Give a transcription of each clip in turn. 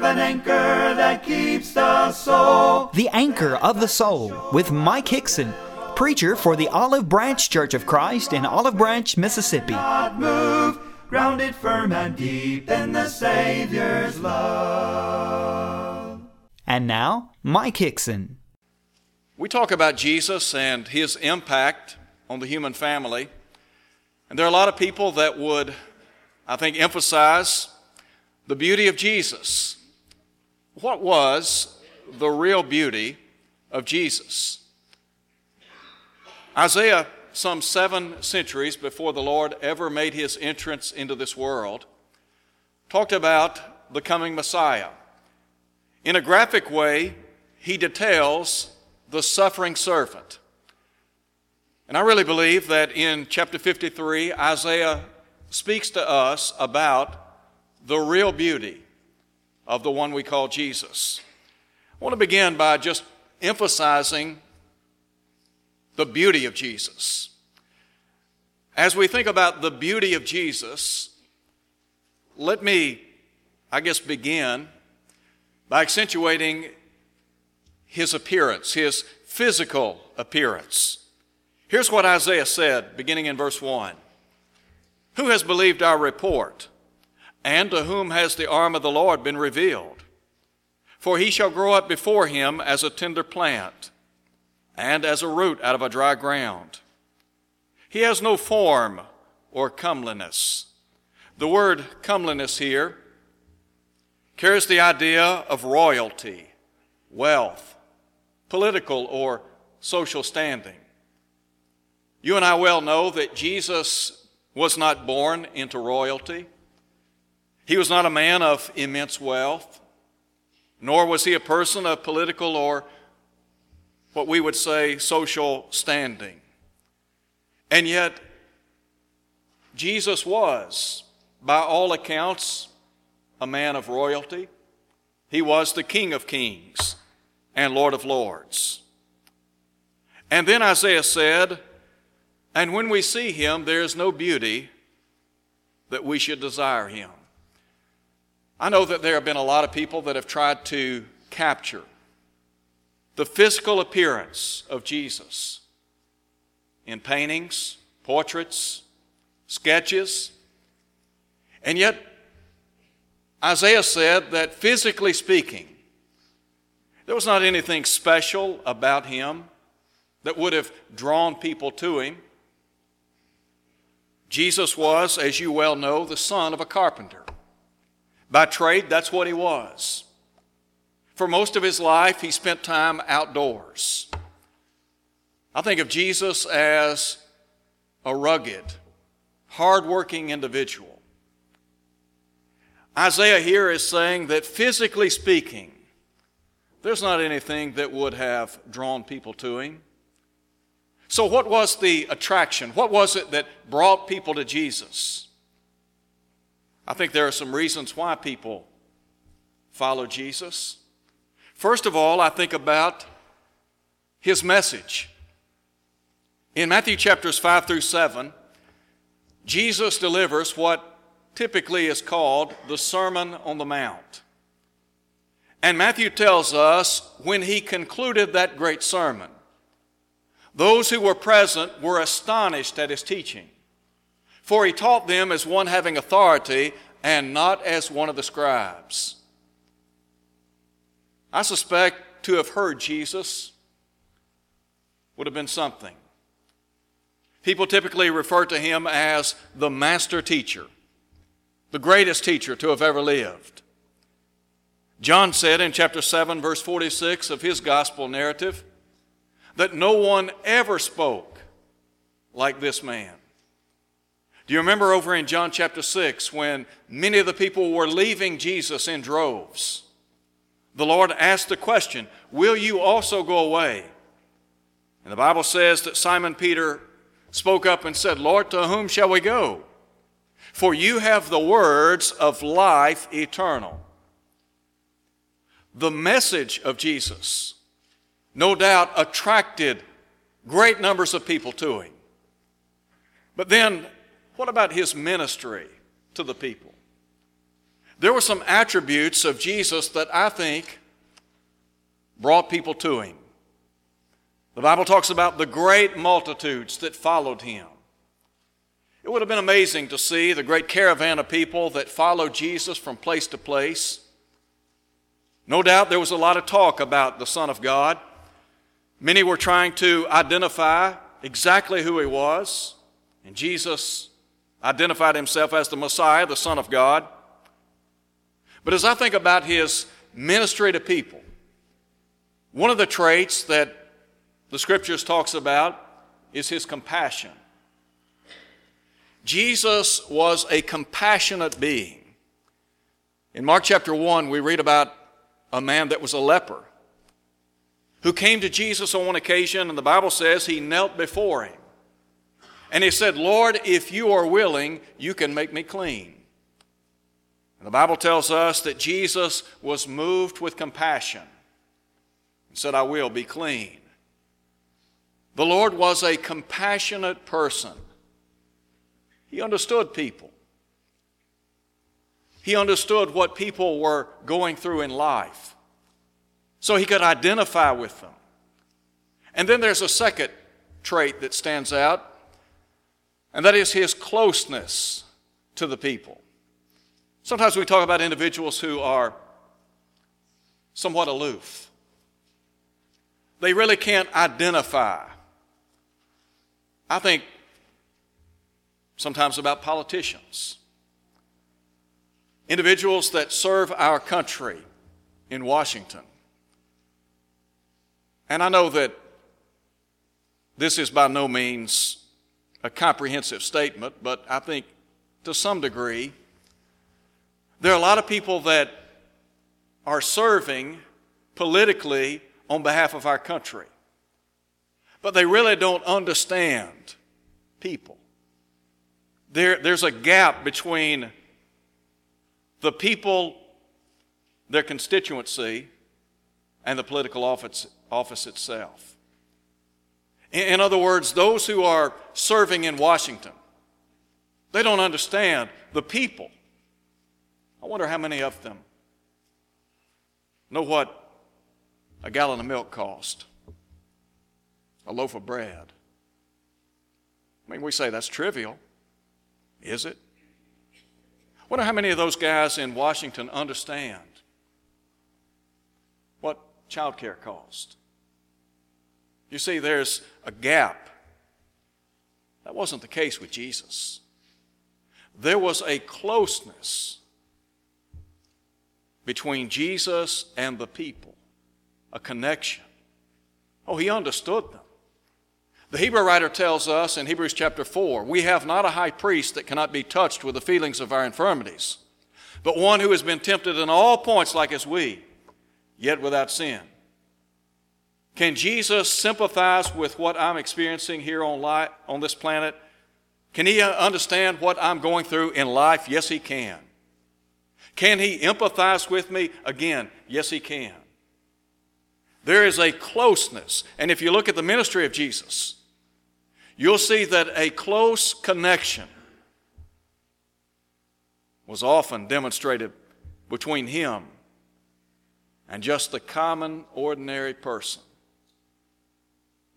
have an anchor that keeps the soul. The Anchor of the Soul with Mike Hickson, preacher for the Olive Branch Church of Christ in Olive Branch, Mississippi. Not move, grounded firm and deep in the Savior's love. And now, Mike Hickson. We talk about Jesus and his impact on the human family. And there are a lot of people that would, I think, emphasize the beauty of Jesus. What was the real beauty of Jesus? Isaiah, some seven centuries before the Lord ever made his entrance into this world, talked about the coming Messiah. In a graphic way, he details the suffering servant. And I really believe that in chapter 53, Isaiah speaks to us about the real beauty of the one we call Jesus. I want to begin by just emphasizing the beauty of Jesus. As we think about the beauty of Jesus, let me, I guess, begin by accentuating his appearance, his physical appearance. Here's what Isaiah said, beginning in verse 1 Who has believed our report? And to whom has the arm of the Lord been revealed? For he shall grow up before him as a tender plant, and as a root out of a dry ground. He has no form or comeliness. The word comeliness here carries the idea of royalty, wealth, political or social standing. You and I well know that Jesus was not born into royalty. He was not a man of immense wealth, nor was he a person of political or what we would say social standing. And yet, Jesus was, by all accounts, a man of royalty. He was the King of kings and Lord of lords. And then Isaiah said, And when we see him, there is no beauty that we should desire him. I know that there have been a lot of people that have tried to capture the physical appearance of Jesus in paintings, portraits, sketches, and yet Isaiah said that physically speaking, there was not anything special about him that would have drawn people to him. Jesus was, as you well know, the son of a carpenter. By trade, that's what he was. For most of his life, he spent time outdoors. I think of Jesus as a rugged, hardworking individual. Isaiah here is saying that physically speaking, there's not anything that would have drawn people to him. So, what was the attraction? What was it that brought people to Jesus? I think there are some reasons why people follow Jesus. First of all, I think about his message. In Matthew chapters 5 through 7, Jesus delivers what typically is called the Sermon on the Mount. And Matthew tells us when he concluded that great sermon, those who were present were astonished at his teaching, for he taught them as one having authority and not as one of the scribes. I suspect to have heard Jesus would have been something. People typically refer to him as the master teacher, the greatest teacher to have ever lived. John said in chapter 7, verse 46 of his gospel narrative, that no one ever spoke like this man. Do you remember over in John chapter 6 when many of the people were leaving Jesus in droves? The Lord asked the question, Will you also go away? And the Bible says that Simon Peter spoke up and said, Lord, to whom shall we go? For you have the words of life eternal the message of Jesus, no doubt attracted great numbers of people to him. But then, what about his ministry to the people? there were some attributes of Jesus that I think brought people to him. The Bible talks about the great multitudes that followed him. It would have been amazing to see the great caravan of people that followed Jesus from place to place. No doubt there was a lot of talk about the Son of God. Many were trying to identify exactly who he was, and Jesus identified himself as the Messiah, the Son of God. But as I think about his ministry to people, one of the traits that the scriptures talks about is his compassion. Jesus was a compassionate being. In Mark chapter 1, we read about a man that was a leper who came to Jesus on one occasion, and the Bible says he knelt before him. And he said, Lord, if you are willing, you can make me clean. And the Bible tells us that Jesus was moved with compassion and said, I will be clean. The Lord was a compassionate person. He understood people. He understood what people were going through in life. So he could identify with them. And then there's a second trait that stands out, and that is his closeness to the people. Sometimes we talk about individuals who are somewhat aloof. They really can't identify. I think sometimes about politicians, individuals that serve our country in Washington. And I know that this is by no means a comprehensive statement, but I think to some degree, there are a lot of people that are serving politically on behalf of our country, but they really don't understand people. There, there's a gap between the people, their constituency, and the political office, office itself. In, other words, those who are serving in Washington, they don't understand the people. I wonder how many of them know what a gallon of milk cost, a loaf of bread. I mean, we say that's trivial. Is it? I Wonder how many of those guys in Washington understand what child care cost. You see, there's a gap. That wasn't the case with Jesus. There was a closeness between Jesus and the people, a connection. Oh, he understood them. The Hebrew writer tells us in Hebrews chapter 4 we have not a high priest that cannot be touched with the feelings of our infirmities, but one who has been tempted in all points like as we, yet without sin. Can Jesus sympathize with what I'm experiencing here on, life, on this planet? Can he uh, understand what I'm going through in life? Yes, he can. Can he empathize with me? Again, yes, he can. There is a closeness. And if you look at the ministry of Jesus, you'll see that a close connection was often demonstrated between him and just the common, ordinary person.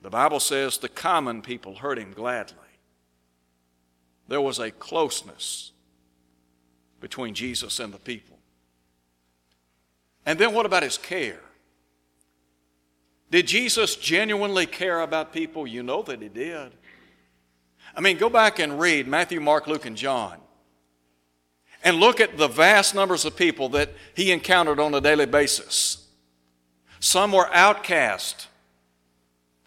The Bible says the common people heard him gladly. There was a closeness between Jesus and the people. And then what about his care? Did Jesus genuinely care about people? You know that he did. I mean, go back and read Matthew, Mark, Luke, and John. And look at the vast numbers of people that he encountered on a daily basis. Some were outcast,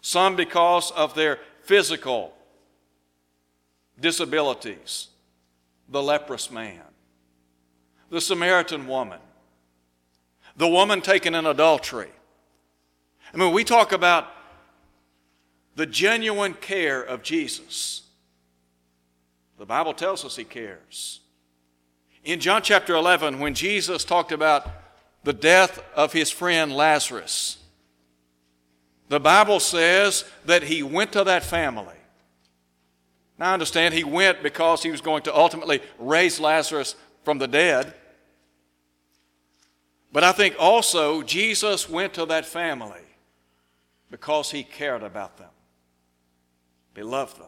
some because of their physical disabilities. The leprous man, the Samaritan woman, the woman taken in adultery. I mean, we talk about the genuine care of Jesus. The Bible tells us He cares. In John chapter 11, when Jesus talked about the death of his friend Lazarus, the Bible says that he went to that family. Now, I understand he went because he was going to ultimately raise Lazarus from the dead. But I think also Jesus went to that family because he cared about them, he loved them.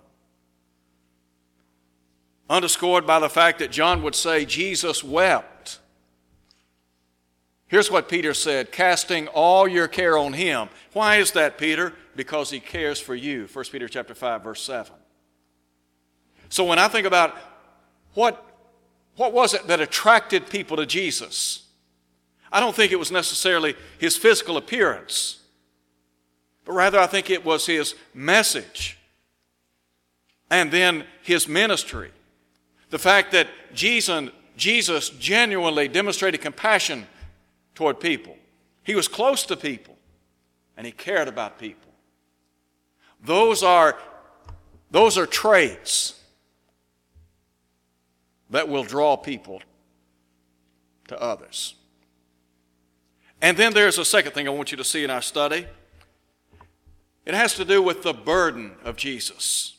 Underscored by the fact that John would say Jesus wept. Here's what Peter said casting all your care on him. Why is that, Peter? Because he cares for you. 1 Peter chapter 5, verse 7. So when I think about what, what was it that attracted people to Jesus, I don't think it was necessarily his physical appearance, but rather I think it was his message and then his ministry. The fact that Jesus, Jesus genuinely demonstrated compassion toward people. He was close to people and he cared about people. Those are, those are traits that will draw people to others. And then there's a second thing I want you to see in our study. It has to do with the burden of Jesus.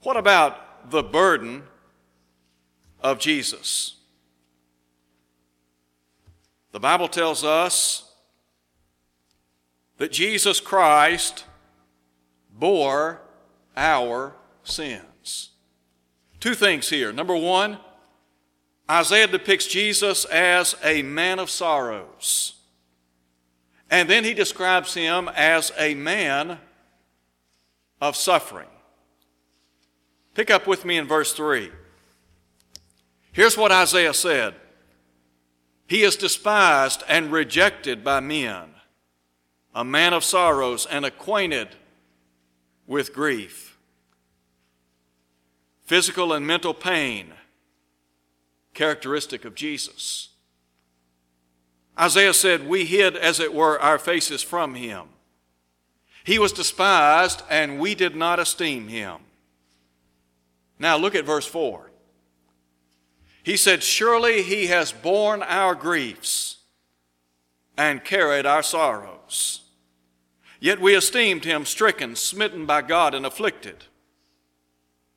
What about the burden of Jesus? The Bible tells us that Jesus Christ bore our sins. Two things here. Number one, Isaiah depicts Jesus as a man of sorrows. And then he describes him as a man of suffering. Pick up with me in verse 3. Here's what Isaiah said he is despised and rejected by men, a man of sorrows and acquainted with grief. Physical and mental pain, characteristic of Jesus. Isaiah said, We hid, as it were, our faces from him. He was despised, and we did not esteem him. Now look at verse 4. He said, Surely he has borne our griefs and carried our sorrows. Yet we esteemed him stricken, smitten by God, and afflicted.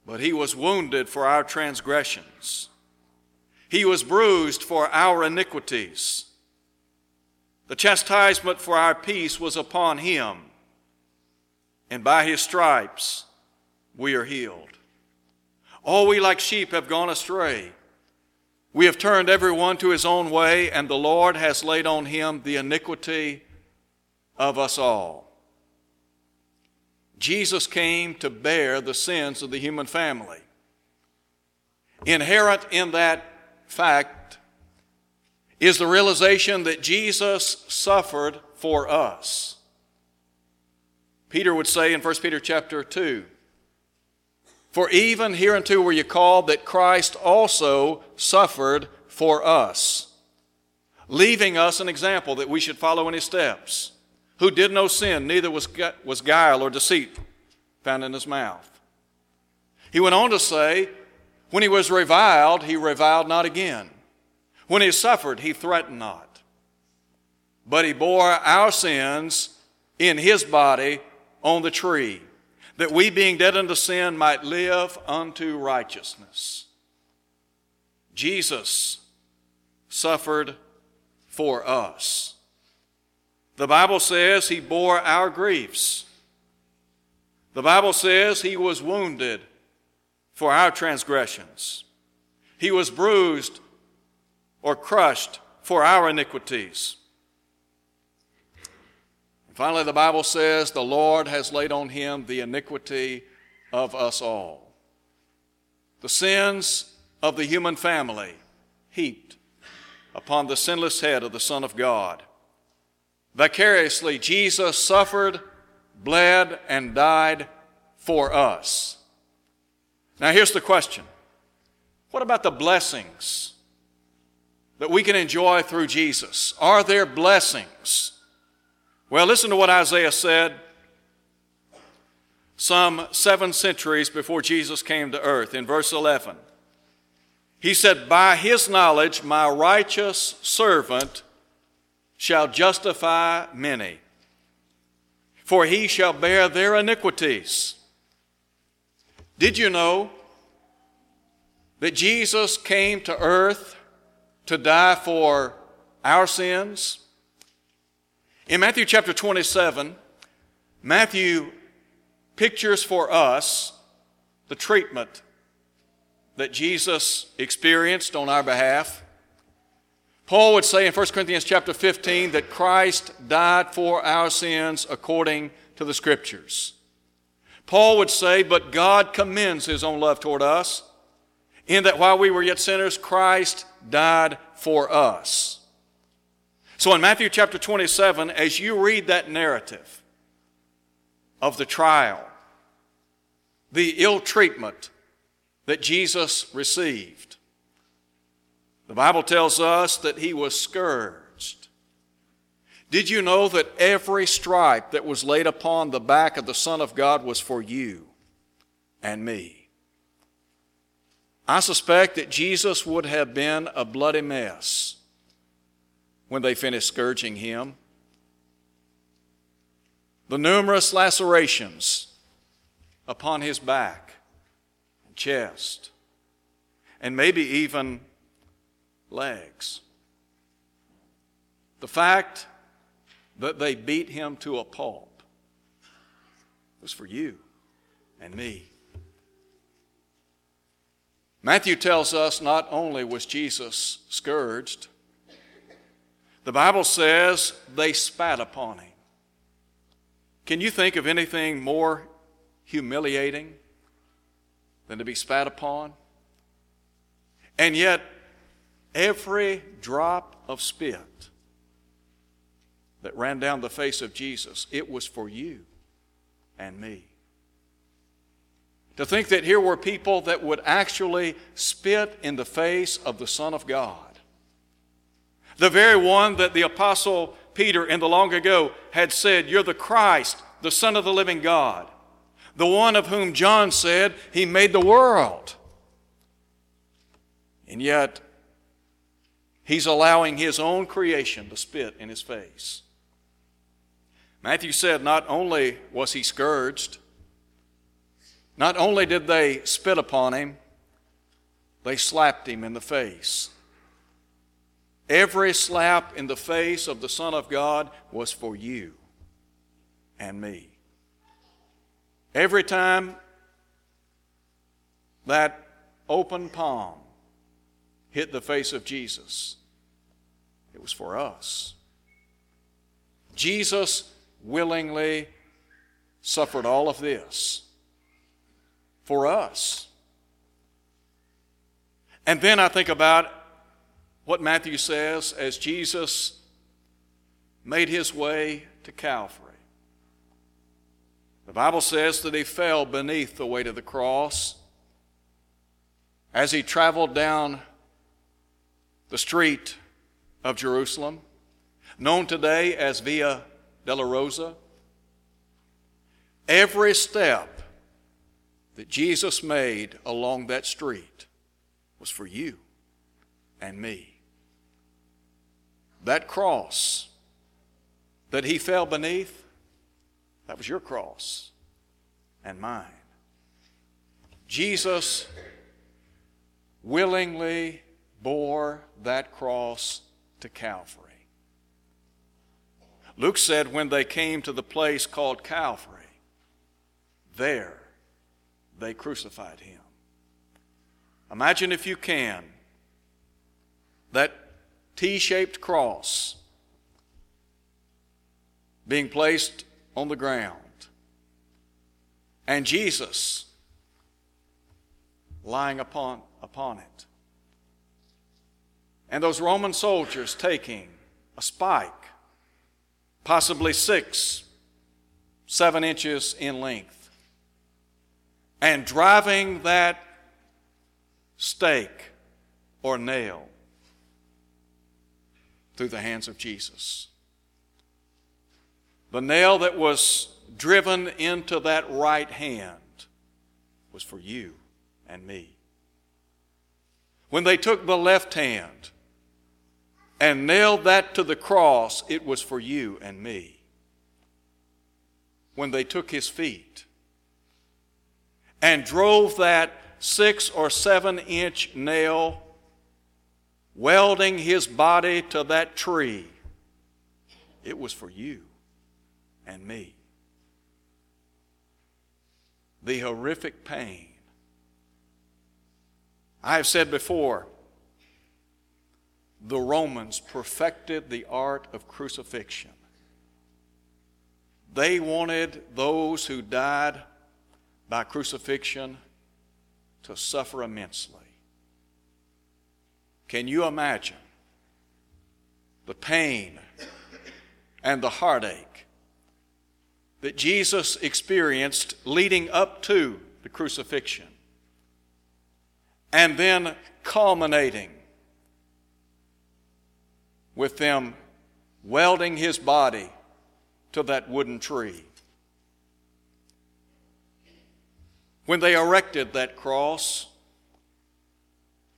But he was wounded for our transgressions, he was bruised for our iniquities. The chastisement for our peace was upon him, and by his stripes we are healed. All we like sheep have gone astray. We have turned everyone to his own way, and the Lord has laid on him the iniquity of us all. Jesus came to bear the sins of the human family. Inherent in that fact is the realization that Jesus suffered for us. Peter would say in 1 Peter chapter 2, for even hereunto were you called that Christ also suffered for us, leaving us an example that we should follow in his steps, who did no sin, neither was, was guile or deceit found in his mouth. He went on to say, when he was reviled, he reviled not again. When he suffered, he threatened not. But he bore our sins in his body on the tree that we, being dead unto sin, might live unto righteousness. Jesus suffered for us. The Bible says he bore our griefs. The Bible says he was wounded for our transgressions. He was bruised or crushed for our iniquities. Finally, the Bible says, The Lord has laid on him the iniquity of us all. The sins of the human family heaped upon the sinless head of the Son of God. Vicariously, Jesus suffered, bled, and died for us. Now, here's the question What about the blessings that we can enjoy through Jesus? Are there blessings? Well, listen to what Isaiah said some seven centuries before Jesus came to earth in verse 11. He said, By his knowledge, my righteous servant shall justify many, for he shall bear their iniquities. Did you know that Jesus came to earth to die for our sins. In Matthew chapter 27, Matthew pictures for us the treatment that Jesus experienced on our behalf. Paul would say in 1 Corinthians chapter 15 that Christ died for our sins according to the Scriptures. Paul would say, But God commends his own love toward us, in that while we were yet sinners, Christ died for us. So in Matthew chapter 27, as you read that narrative of the trial, the ill treatment that Jesus received, the Bible tells us that he was scourged. Did you know that every stripe that was laid upon the back of the Son of God was for you and me? I suspect that Jesus would have been a bloody mess when they finished scourging him. The numerous lacerations upon his back and chest, and maybe even legs. The fact that they beat him to a pulp was for you and me. Matthew tells us not only was Jesus scourged, the Bible says they spat upon him. Can you think of anything more humiliating than to be spat upon? And yet, every drop of spit that ran down the face of Jesus, it was for you and me. To think that here were people that would actually spit in the face of the Son of God. The very one that the Apostle Peter in the long ago had said, You're the Christ, the Son of the living God. The one of whom John said, He made the world. And yet, He's allowing His own creation to spit in His face. Matthew said, Not only was He scourged, not only did they spit upon him, they slapped him in the face. Every slap in the face of the Son of God was for you and me. Every time that open palm hit the face of Jesus, it was for us. Jesus willingly suffered all of this for us. And then I think about what Matthew says as Jesus made his way to Calvary. The Bible says that he fell beneath the weight of the cross as he traveled down the street of Jerusalem, known today as Via Dolorosa, Every step that Jesus made along that street was for you and me. That cross that he fell beneath, that was your cross and mine. Jesus willingly bore that cross to Calvary. Luke said when they came to the place called Calvary, there they crucified him. Imagine, if you can, that T shaped cross being placed on the ground, and Jesus lying upon, upon it, and those Roman soldiers taking a spike, possibly six, seven inches in length. And driving that stake or nail through the hands of Jesus. The nail that was driven into that right hand was for you and me. When they took the left hand and nailed that to the cross, it was for you and me. When they took his feet and drove that six or seven inch nail welding his body to that tree, it was for you and me. The horrific pain. I have said before, the Romans perfected the art of crucifixion. They wanted those who died by crucifixion to suffer immensely. Can you imagine the pain and the heartache that Jesus experienced leading up to the crucifixion and then culminating with them welding his body to that wooden tree. When they erected that cross,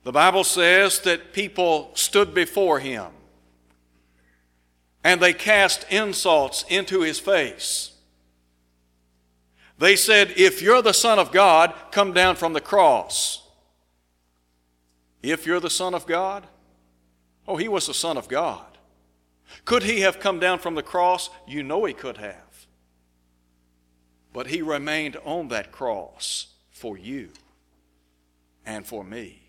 the Bible says that people stood before him and they cast insults into his face. They said, If you're the Son of God, come down from the cross. If you're the Son of God? Oh, he was the Son of God. Could he have come down from the cross? You know he could have. But he remained on that cross for you and for me.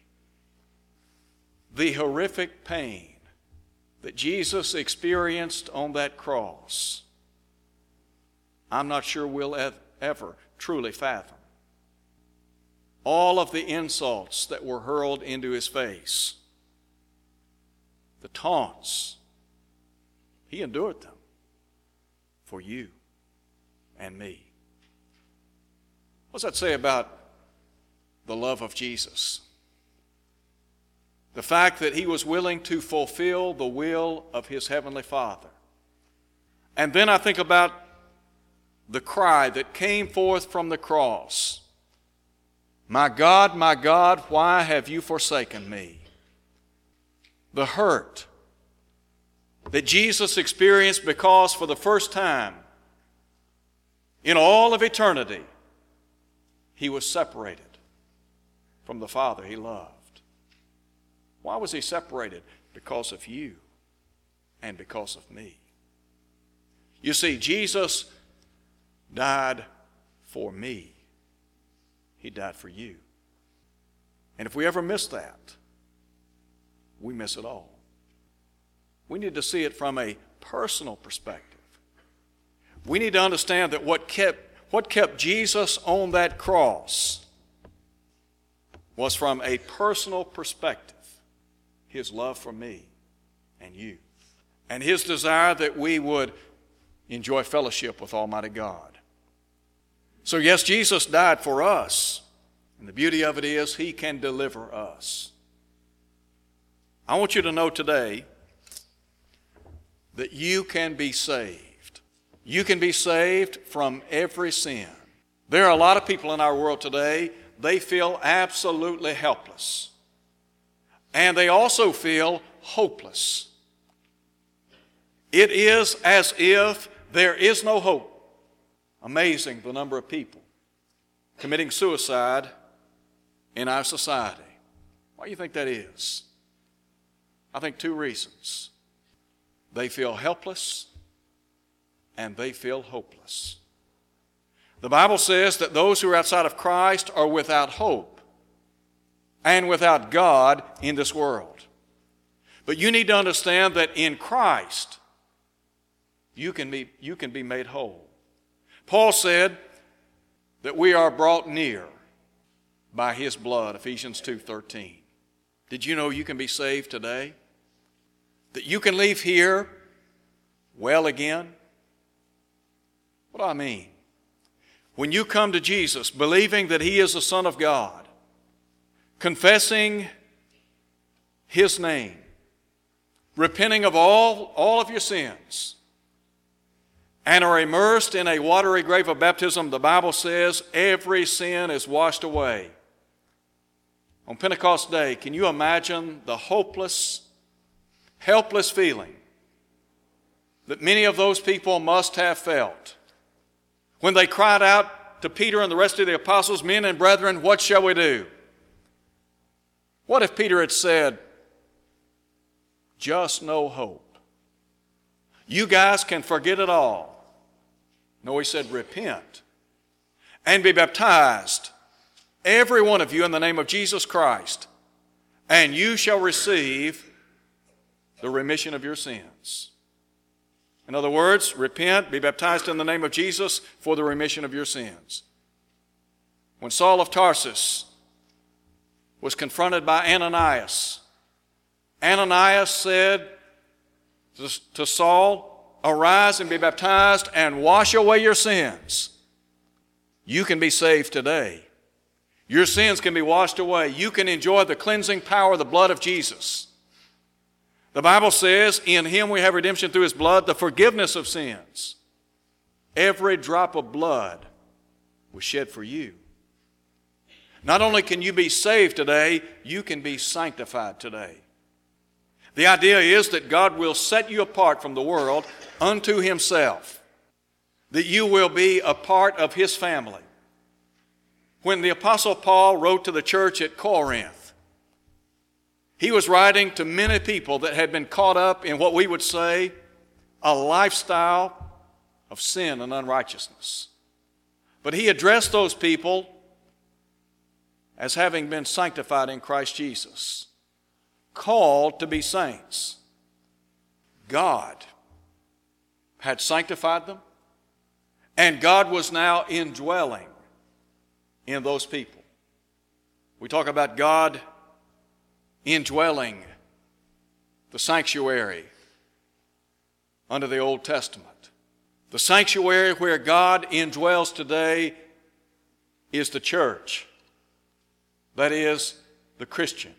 The horrific pain that Jesus experienced on that cross, I'm not sure we'll ever truly fathom. All of the insults that were hurled into his face, the taunts, he endured them for you and me. What does that say about the love of Jesus? The fact that he was willing to fulfill the will of his heavenly Father. And then I think about the cry that came forth from the cross My God, my God, why have you forsaken me? The hurt that Jesus experienced because for the first time in all of eternity, he was separated from the Father he loved. Why was he separated? Because of you and because of me. You see, Jesus died for me, he died for you. And if we ever miss that, we miss it all. We need to see it from a personal perspective. We need to understand that what kept, what kept Jesus on that cross was from a personal perspective his love for me and you, and his desire that we would enjoy fellowship with Almighty God. So, yes, Jesus died for us, and the beauty of it is he can deliver us. I want you to know today that you can be saved. You can be saved from every sin. There are a lot of people in our world today, they feel absolutely helpless. And they also feel hopeless. It is as if there is no hope. Amazing the number of people committing suicide in our society. Why do you think that is? I think two reasons. They feel helpless and they feel hopeless. The Bible says that those who are outside of Christ are without hope and without God in this world. But you need to understand that in Christ, you can be, you can be made whole. Paul said that we are brought near by his blood, Ephesians 2:13. Did you know you can be saved today? that you can leave here well again? What do I mean? When you come to Jesus, believing that He is the Son of God, confessing His name, repenting of all, all of your sins, and are immersed in a watery grave of baptism, the Bible says every sin is washed away. On Pentecost Day, can you imagine the hopeless helpless feeling that many of those people must have felt when they cried out to Peter and the rest of the apostles, Men and brethren, what shall we do? What if Peter had said, just no hope. You guys can forget it all. No, he said, repent and be baptized, every one of you, in the name of Jesus Christ, and you shall receive the remission of your sins. In other words, repent, be baptized in the name of Jesus for the remission of your sins. When Saul of Tarsus was confronted by Ananias, Ananias said to Saul, Arise and be baptized and wash away your sins. You can be saved today. Your sins can be washed away. You can enjoy the cleansing power of the blood of Jesus. The Bible says, In Him we have redemption through His blood, the forgiveness of sins. Every drop of blood was shed for you. Not only can you be saved today, you can be sanctified today. The idea is that God will set you apart from the world unto Himself, that you will be a part of His family. When the Apostle Paul wrote to the church at Corinth, he was writing to many people that had been caught up in what we would say a lifestyle of sin and unrighteousness. But he addressed those people as having been sanctified in Christ Jesus, called to be saints. God had sanctified them, and God was now indwelling in those people. We talk about God indwelling the sanctuary under the Old Testament. The sanctuary where God indwells today is the church, that is, the Christian.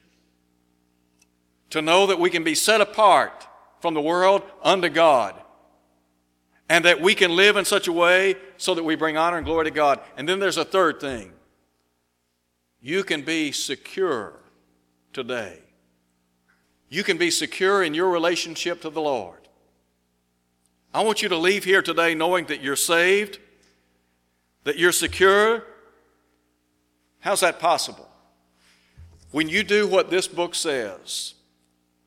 To know that we can be set apart from the world unto God and that we can live in such a way so that we bring honor and glory to God. And then there's a third thing you can be secure today. You can be secure in your relationship to the Lord. I want you to leave here today knowing that you're saved, that you're secure. How's that possible? When you do what this book says,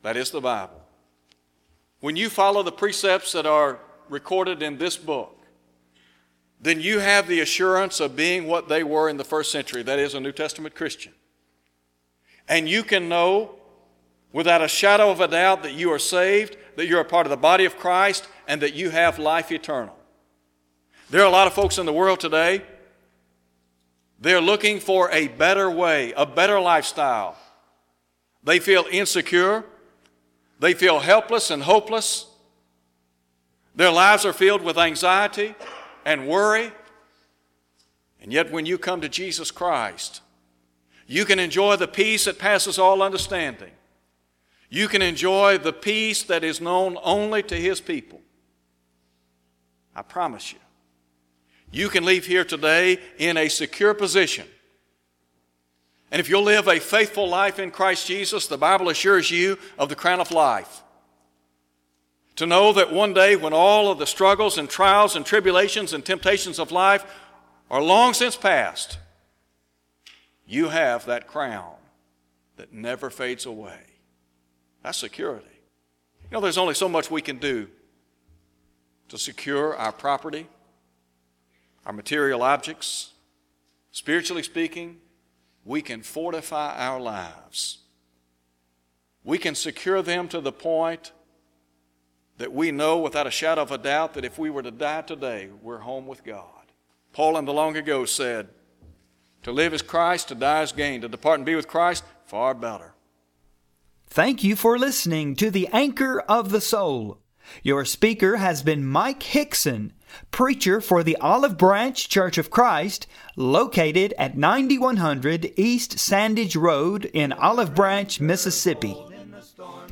that is the Bible, when you follow the precepts that are recorded in this book, then you have the assurance of being what they were in the first century, that is, a New Testament Christian. And you can know without a shadow of a doubt that you are saved, that you're a part of the body of Christ, and that you have life eternal. There are a lot of folks in the world today, they're looking for a better way, a better lifestyle. They feel insecure, they feel helpless and hopeless. Their lives are filled with anxiety and worry. And yet, when you come to Jesus Christ, you can enjoy the peace that passes all understanding. You can enjoy the peace that is known only to His people. I promise you. You can leave here today in a secure position. And if you'll live a faithful life in Christ Jesus, the Bible assures you of the crown of life. To know that one day, when all of the struggles and trials and tribulations and temptations of life are long since past, you have that crown that never fades away. That's security. You know, there's only so much we can do to secure our property, our material objects. Spiritually speaking, we can fortify our lives. We can secure them to the point that we know without a shadow of a doubt that if we were to die today, we're home with God. Paul in the long ago said, To live is Christ, to die is gain. To depart and be with Christ, far better. Thank you for listening to The Anchor of the Soul. Your speaker has been Mike Hickson, preacher for the Olive Branch Church of Christ, located at 9100 East Sandidge Road in Olive Branch, Mississippi.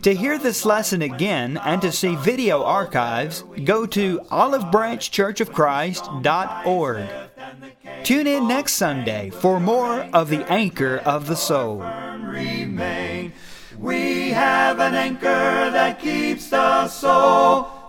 To hear this lesson again and to see video archives, go to olivebranchchurchofchrist.org. Tune in next Sunday for more of the Anchor of the Soul. We have an anchor that keeps the soul